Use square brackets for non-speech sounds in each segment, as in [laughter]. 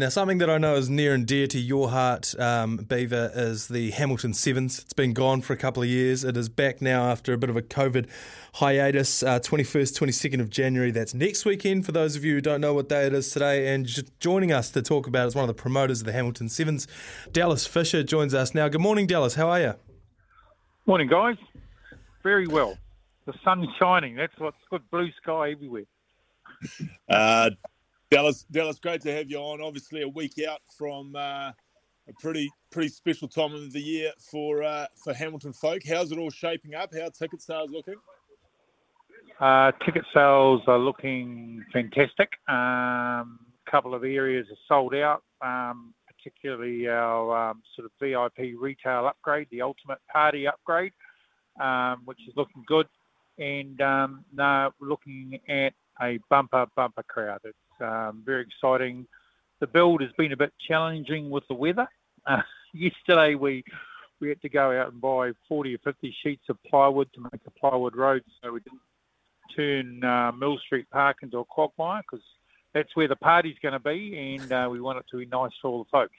Now, something that I know is near and dear to your heart, um, Beaver, is the Hamilton Sevens. It's been gone for a couple of years. It is back now after a bit of a COVID hiatus, uh, 21st, 22nd of January. That's next weekend for those of you who don't know what day it is today. And joining us to talk about it is one of the promoters of the Hamilton Sevens, Dallas Fisher, joins us now. Good morning, Dallas. How are you? Morning, guys. Very well. The sun's shining. That's what's good. Blue sky everywhere. Uh, Dallas, Dallas, great to have you on. Obviously, a week out from uh, a pretty pretty special time of the year for uh, for Hamilton folk. How's it all shaping up? How ticket sales looking? Uh, ticket sales are looking fantastic. A um, couple of areas are sold out, um, particularly our um, sort of VIP retail upgrade, the Ultimate Party upgrade, um, which is looking good. And um, now we're looking at a bumper bumper crowd. It's um, very exciting. The build has been a bit challenging with the weather. Uh, [laughs] yesterday we we had to go out and buy 40 or 50 sheets of plywood to make a plywood road, so we didn't turn uh, Mill Street Park into a quagmire because that's where the party's going to be, and uh, we want it to be nice for all the folks.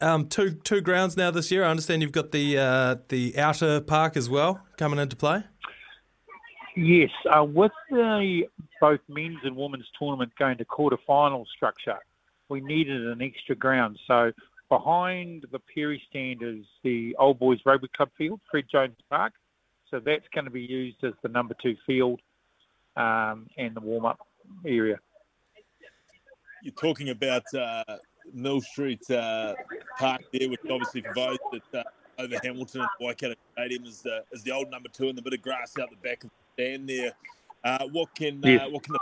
Um, two two grounds now this year. I understand you've got the uh, the outer park as well coming into play. Yes, uh, with the both men's and women's tournament going to quarter-final structure, we needed an extra ground. So behind the Perry stand is the Old Boys Rugby Club field, Fred Jones Park. So that's going to be used as the number two field um, and the warm-up area. You're talking about uh, Mill Street uh, Park there, which obviously for those that uh, over Hamilton and Waikato Stadium is the is the old number two and the bit of grass out the back of the stand there. Uh, what can uh, what can the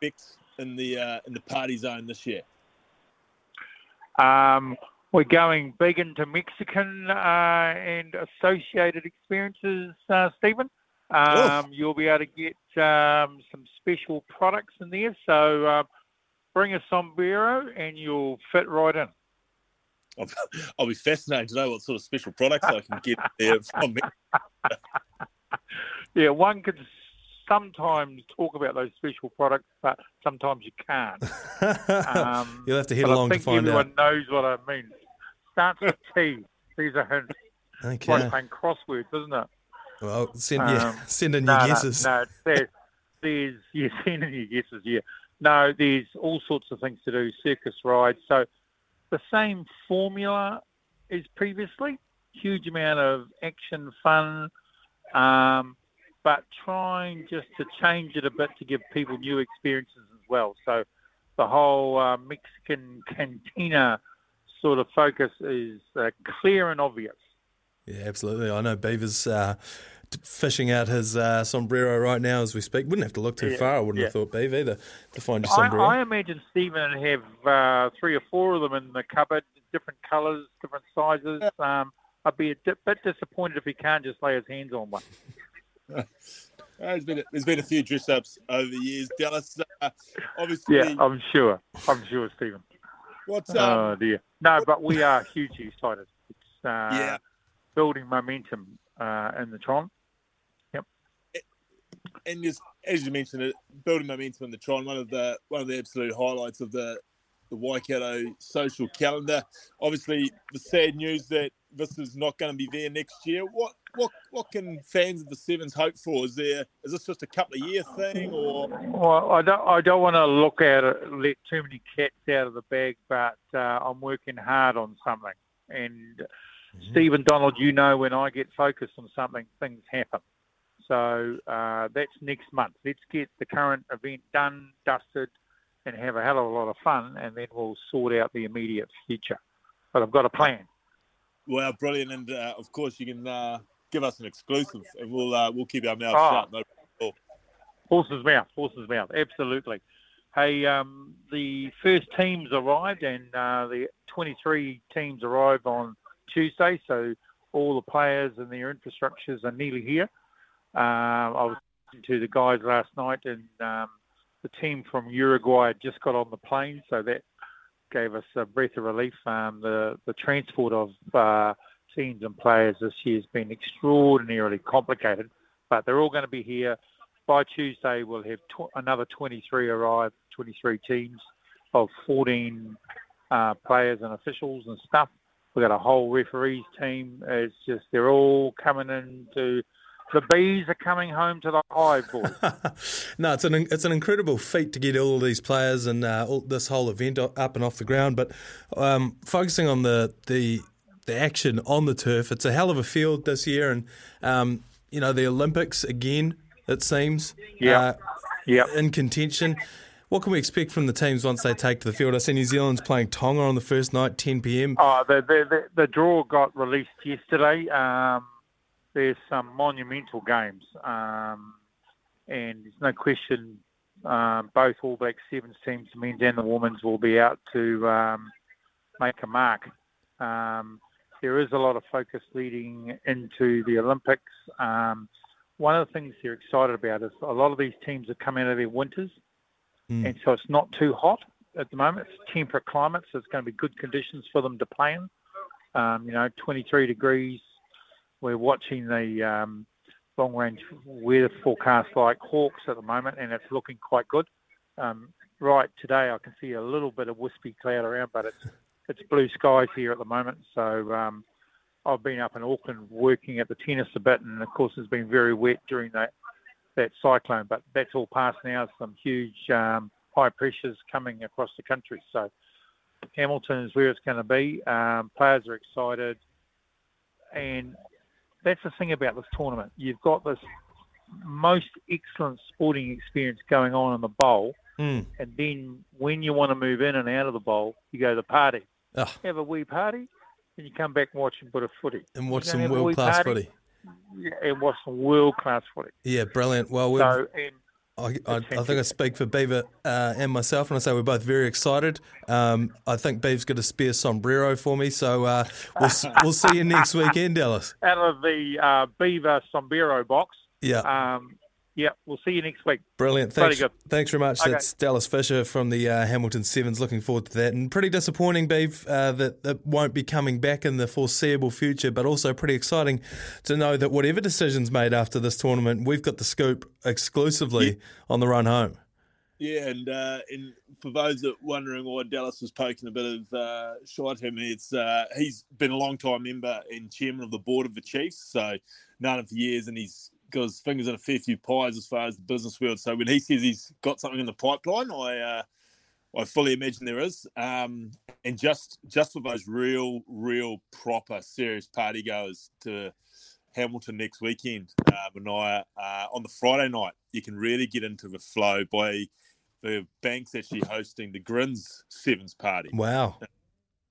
expect in the uh, in the party zone this year? Um, we're going big into Mexican uh, and associated experiences, uh, Stephen. Um, you'll be able to get um, some special products in there. So um, bring a sombrero and you'll fit right in. I'll, [laughs] I'll, be fascinated to know what sort of special products I can get there from [laughs] me. yeah, one could sometimes talk about those special products, but sometimes you can't. [laughs] Um, You'll have to head along to find everyone out. knows what I mean. Starts with T. These are hints. Okay. Like playing crosswords, isn't it? Well, send, yeah, um, [laughs] send in your guesses. No, no there's, there's [laughs] yeah, send in your guesses. Yeah, no, there's all sorts of things to do. Circus rides. So the same formula as previously. Huge amount of action, fun. Um, but trying just to change it a bit to give people new experiences as well. So the whole uh, Mexican cantina sort of focus is uh, clear and obvious. Yeah, absolutely. I know Beaver's uh, fishing out his uh, sombrero right now as we speak. Wouldn't have to look too yeah, far, I wouldn't yeah. have thought, Beaver, either, to find your sombrero. I, I imagine Stephen would have uh, three or four of them in the cupboard, different colours, different sizes. Um, I'd be a bit disappointed if he can't just lay his hands on one. There's been a, there's been a few dress ups over the years. Dallas, uh, obviously. Yeah, I'm sure. I'm sure, Stephen. What's um, oh dear? No, but we are hugely excited. It's uh, yeah. building momentum uh, in the Tron. Yep. And as, as you mentioned, it building momentum in the Tron. One of the one of the absolute highlights of the the Waikato social calendar. Obviously, the sad news that this is not going to be there next year. What what what can fans of the Sevens hope for? Is there is this just a couple of year thing, or? Well, I don't I don't want to look at it, let too many cats out of the bag, but uh, I'm working hard on something. And mm-hmm. Stephen Donald, you know, when I get focused on something, things happen. So uh, that's next month. Let's get the current event done, dusted, and have a hell of a lot of fun, and then we'll sort out the immediate future. But I've got a plan. Well, brilliant, and uh, of course you can uh, give us an exclusive, and we'll uh, we'll keep our mouth oh. shut. No Horse's mouth, horse's mouth, absolutely. Hey, um, the first teams arrived, and uh, the 23 teams arrived on Tuesday. So all the players and their infrastructures are nearly here. Uh, I was talking to the guys last night, and um, the team from Uruguay just got on the plane, so that gave us a breath of relief. Um, the the transport of uh, teams and players this year has been extraordinarily complicated, but they're all going to be here by Tuesday. We'll have tw- another 23 arrive, 23 teams of 14 uh, players and officials and stuff. We've got a whole referees team. It's just they're all coming into the bees are coming home to the hive, boys. [laughs] no, it's an it's an incredible feat to get all these players and uh, all, this whole event up and off the ground. But um, focusing on the the the action on the turf, it's a hell of a field this year, and um, you know the Olympics again. It seems, yeah, uh, yeah, in contention. What can we expect from the teams once they take to the field? I see New Zealand's playing Tonga on the first night, 10 p.m. Oh, the the, the, the draw got released yesterday. Um, there's some monumental games, um, and there's no question um, both All Black Sevens teams, the men's and the women's, will be out to um, make a mark. Um, there is a lot of focus leading into the Olympics. Um, one of the things they're excited about is a lot of these teams have come out of their winters, mm. and so it's not too hot at the moment. It's temperate climate, so it's going to be good conditions for them to play in. Um, you know, 23 degrees, we're watching the um, long range weather forecast like hawks at the moment, and it's looking quite good. Um, right today, I can see a little bit of wispy cloud around, but it's it's blue skies here at the moment. So um, I've been up in Auckland working at the tennis a bit, and of course it's been very wet during that that cyclone. But that's all past now. Some huge um, high pressures coming across the country. So Hamilton is where it's going to be. Um, players are excited, and that's the thing about this tournament. You've got this most excellent sporting experience going on in the bowl, mm. and then when you want to move in and out of the bowl, you go to the party. Oh. Have a wee party, and you come back and watch a bit of footy. And watch some world class footy. Yeah, and watch some world class footy. Yeah, brilliant. Well, so, and I, I, I, think I speak for Beaver uh, and myself when I say we're both very excited. Um, I think Beaver's got a spare sombrero for me, so uh, we'll, [laughs] we'll see you next weekend, Dallas. Out of the uh, Beaver sombrero box. Yeah. Um, yeah, we'll see you next week. Brilliant. Thanks, good. thanks very much. Okay. That's Dallas Fisher from the uh, Hamilton Sevens. Looking forward to that. And pretty disappointing, Beav, uh, that that won't be coming back in the foreseeable future, but also pretty exciting to know that whatever decisions made after this tournament, we've got the scoop exclusively yeah. on the run home. Yeah, and uh, and for those that wondering why Dallas was poking a bit of uh, shot at him, it's uh, he's been a long time member and chairman of the board of the Chiefs, so known him for years, and he's got fingers in a fair few pies as far as the business world. So when he says he's got something in the pipeline, I uh, I fully imagine there is. Um, and just just for those real, real proper, serious party goers to Hamilton next weekend, uh, Manaya, uh, on the Friday night, you can really get into the flow by the bank's actually hosting the Grins Sevens party. Wow.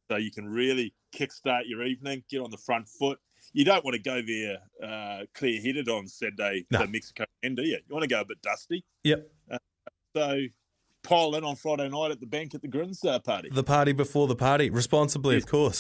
So you can really kickstart your evening, get on the front foot you don't want to go there uh, clear headed on Saturday no. to Mexico, end, do you? You want to go a bit dusty. Yep. Uh, so pile in on Friday night at the bank at the Grins uh, party. The party before the party, responsibly, yes. of course.